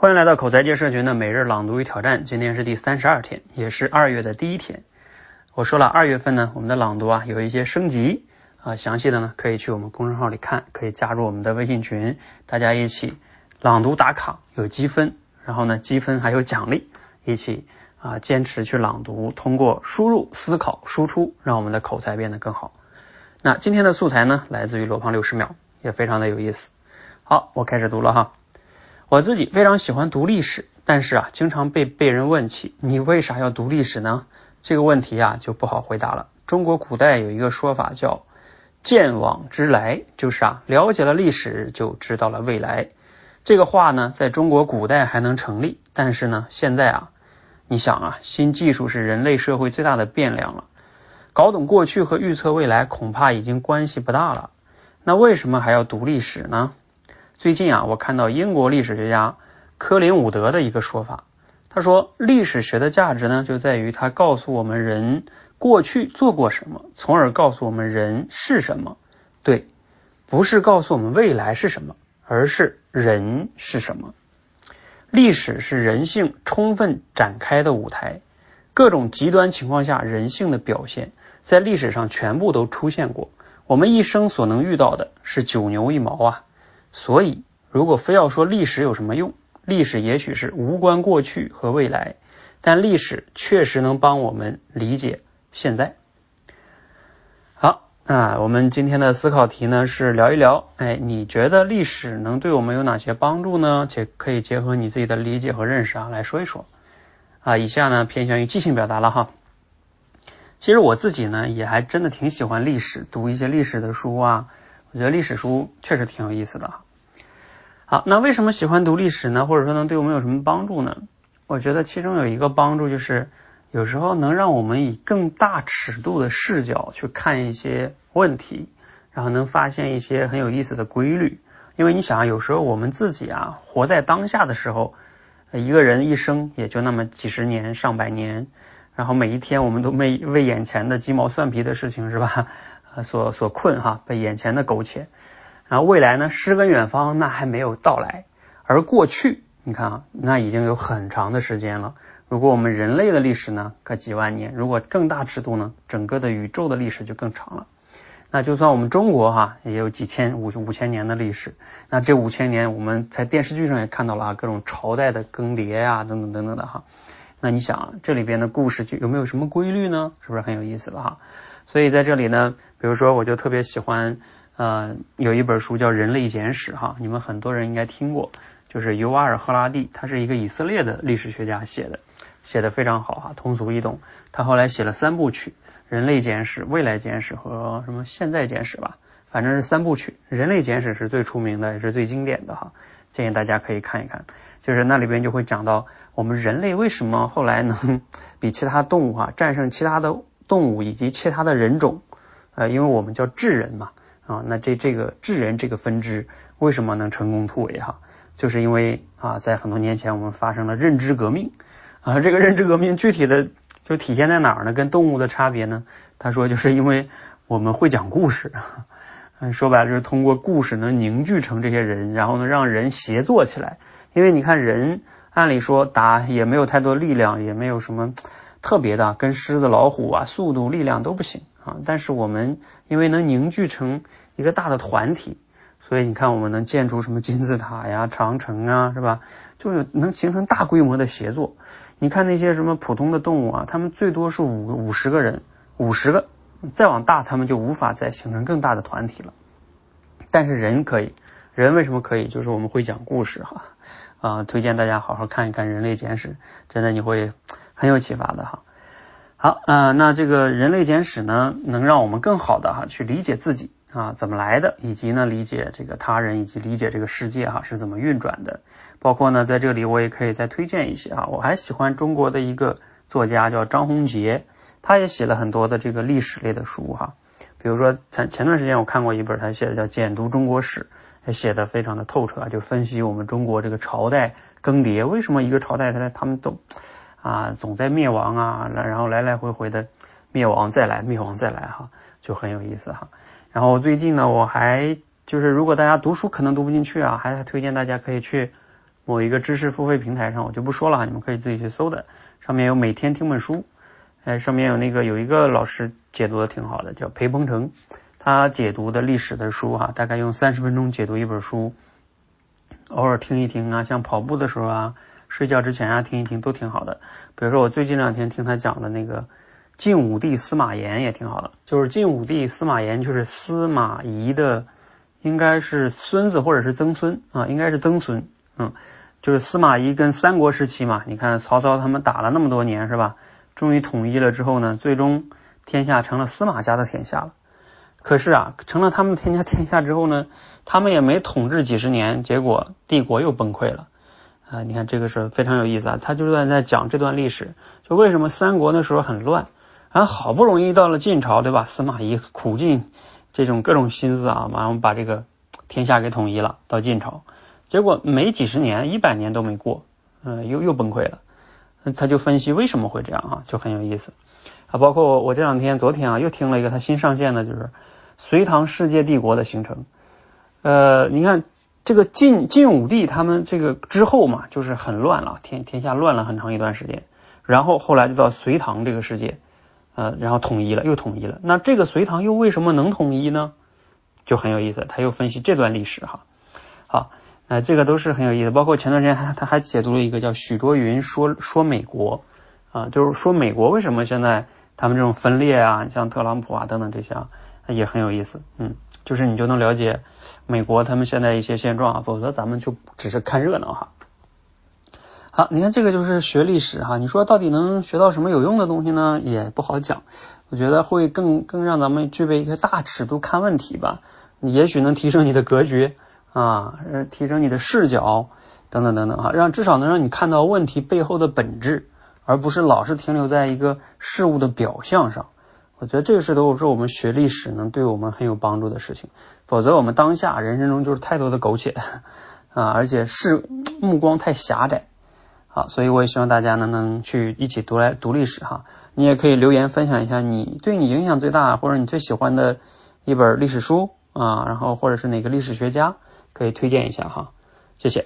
欢迎来到口才界社群的每日朗读与挑战，今天是第三十二天，也是二月的第一天。我说了，二月份呢，我们的朗读啊有一些升级啊，详细的呢可以去我们公众号里看，可以加入我们的微信群，大家一起朗读打卡，有积分，然后呢积分还有奖励，一起啊坚持去朗读，通过输入、思考、输出，让我们的口才变得更好。那今天的素材呢，来自于罗胖六十秒，也非常的有意思。好，我开始读了哈。我自己非常喜欢读历史，但是啊，经常被被人问起，你为啥要读历史呢？这个问题啊就不好回答了。中国古代有一个说法叫“见往知来”，就是啊，了解了历史就知道了未来。这个话呢，在中国古代还能成立，但是呢，现在啊，你想啊，新技术是人类社会最大的变量了，搞懂过去和预测未来恐怕已经关系不大了。那为什么还要读历史呢？最近啊，我看到英国历史学家科林伍德的一个说法，他说历史学的价值呢，就在于它告诉我们人过去做过什么，从而告诉我们人是什么。对，不是告诉我们未来是什么，而是人是什么。历史是人性充分展开的舞台，各种极端情况下人性的表现，在历史上全部都出现过。我们一生所能遇到的是九牛一毛啊。所以，如果非要说历史有什么用，历史也许是无关过去和未来，但历史确实能帮我们理解现在。好啊，我们今天的思考题呢是聊一聊，哎，你觉得历史能对我们有哪些帮助呢？且可以结合你自己的理解和认识啊来说一说。啊，以下呢偏向于即兴表达了哈。其实我自己呢也还真的挺喜欢历史，读一些历史的书啊。我觉得历史书确实挺有意思的。好，那为什么喜欢读历史呢？或者说能对我们有什么帮助呢？我觉得其中有一个帮助就是，有时候能让我们以更大尺度的视角去看一些问题，然后能发现一些很有意思的规律。因为你想啊，有时候我们自己啊，活在当下的时候，一个人一生也就那么几十年、上百年，然后每一天我们都为为眼前的鸡毛蒜皮的事情是吧？所所困哈，被眼前的苟且，然后未来呢，诗跟远方那还没有到来，而过去你看啊，那已经有很长的时间了。如果我们人类的历史呢，可几万年；如果更大尺度呢，整个的宇宙的历史就更长了。那就算我们中国哈，也有几千五五千年的历史。那这五千年，我们在电视剧上也看到了啊各种朝代的更迭呀，等等等等的哈。那你想这里边的故事就有没有什么规律呢？是不是很有意思的哈？所以在这里呢，比如说我就特别喜欢，呃，有一本书叫《人类简史》哈，你们很多人应该听过，就是尤瓦尔·赫拉蒂，他是一个以色列的历史学家写的，写的非常好哈，通俗易懂。他后来写了三部曲，《人类简史》、《未来简史》和什么《现在简史》吧，反正是三部曲，《人类简史》是最出名的，也是最经典的哈，建议大家可以看一看。就是那里边就会讲到我们人类为什么后来能比其他动物哈战胜其他的。动物以及其他的人种，呃，因为我们叫智人嘛，啊，那这这个智人这个分支为什么能成功突围哈？就是因为啊，在很多年前我们发生了认知革命啊，这个认知革命具体的就体现在哪儿呢？跟动物的差别呢？他说就是因为我们会讲故事，嗯，说白了就是通过故事能凝聚成这些人，然后呢让人协作起来。因为你看人按理说打也没有太多力量，也没有什么。特别的，跟狮子、老虎啊，速度、力量都不行啊。但是我们因为能凝聚成一个大的团体，所以你看我们能建出什么金字塔呀、长城啊，是吧？就是能形成大规模的协作。你看那些什么普通的动物啊，他们最多是五五十个人，五十个，再往大他们就无法再形成更大的团体了。但是人可以，人为什么可以？就是我们会讲故事哈啊，推荐大家好好看一看《人类简史》，真的你会。很有启发的哈，好啊，那这个人类简史呢，能让我们更好的哈去理解自己啊怎么来的，以及呢理解这个他人，以及理解这个世界哈是怎么运转的。包括呢在这里我也可以再推荐一些哈，我还喜欢中国的一个作家叫张宏杰，他也写了很多的这个历史类的书哈，比如说前前段时间我看过一本他写的叫《简读中国史》，也写的非常的透彻啊，就分析我们中国这个朝代更迭，为什么一个朝代他他们都。啊，总在灭亡啊，然后来来回回的灭亡再来，灭亡再来哈，就很有意思哈。然后最近呢，我还就是如果大家读书可能读不进去啊，还推荐大家可以去某一个知识付费平台上，我就不说了，你们可以自己去搜的。上面有每天听本书，哎，上面有那个有一个老师解读的挺好的，叫裴鹏程，他解读的历史的书哈，大概用三十分钟解读一本书，偶尔听一听啊，像跑步的时候啊，睡觉之前啊听一听都挺好的。比如说我最近两天听他讲的那个晋武帝司马炎也挺好的，就是晋武帝司马炎就是司马懿的，应该是孙子或者是曾孙啊，应该是曾孙，嗯。就是司马懿跟三国时期嘛，你看曹操他们打了那么多年是吧？终于统一了之后呢，最终天下成了司马家的天下了。可是啊，成了他们天下天下之后呢，他们也没统治几十年，结果帝国又崩溃了啊！你看这个是非常有意思啊，他就在在讲这段历史，就为什么三国那时候很乱，然后好不容易到了晋朝，对吧？司马懿苦尽这种各种心思啊，然后把这个天下给统一了，到晋朝。结果没几十年，一百年都没过，嗯，又又崩溃了。他就分析为什么会这样啊，就很有意思啊。包括我这两天昨天啊又听了一个他新上线的，就是隋唐世界帝国的形成。呃，你看这个晋晋武帝他们这个之后嘛，就是很乱了，天天下乱了很长一段时间。然后后来就到隋唐这个世界，呃，然后统一了，又统一了。那这个隋唐又为什么能统一呢？就很有意思，他又分析这段历史哈。好。哎，这个都是很有意思，包括前段时间还他还解读了一个叫许卓云说说美国啊，就是说美国为什么现在他们这种分裂啊，像特朗普啊等等这些啊，也很有意思，嗯，就是你就能了解美国他们现在一些现状，否则咱们就只是看热闹哈。好，你看这个就是学历史哈，你说到底能学到什么有用的东西呢？也不好讲，我觉得会更更让咱们具备一个大尺度看问题吧，你也许能提升你的格局。啊，提升你的视角等等等等哈，让至少能让你看到问题背后的本质，而不是老是停留在一个事物的表象上。我觉得这个是都是我们学历史能对我们很有帮助的事情。否则我们当下人生中就是太多的苟且啊，而且是目光太狭窄。好，所以我也希望大家呢能去一起读来读历史哈。你也可以留言分享一下你对你影响最大或者你最喜欢的一本历史书啊，然后或者是哪个历史学家。可以推荐一下哈，谢谢。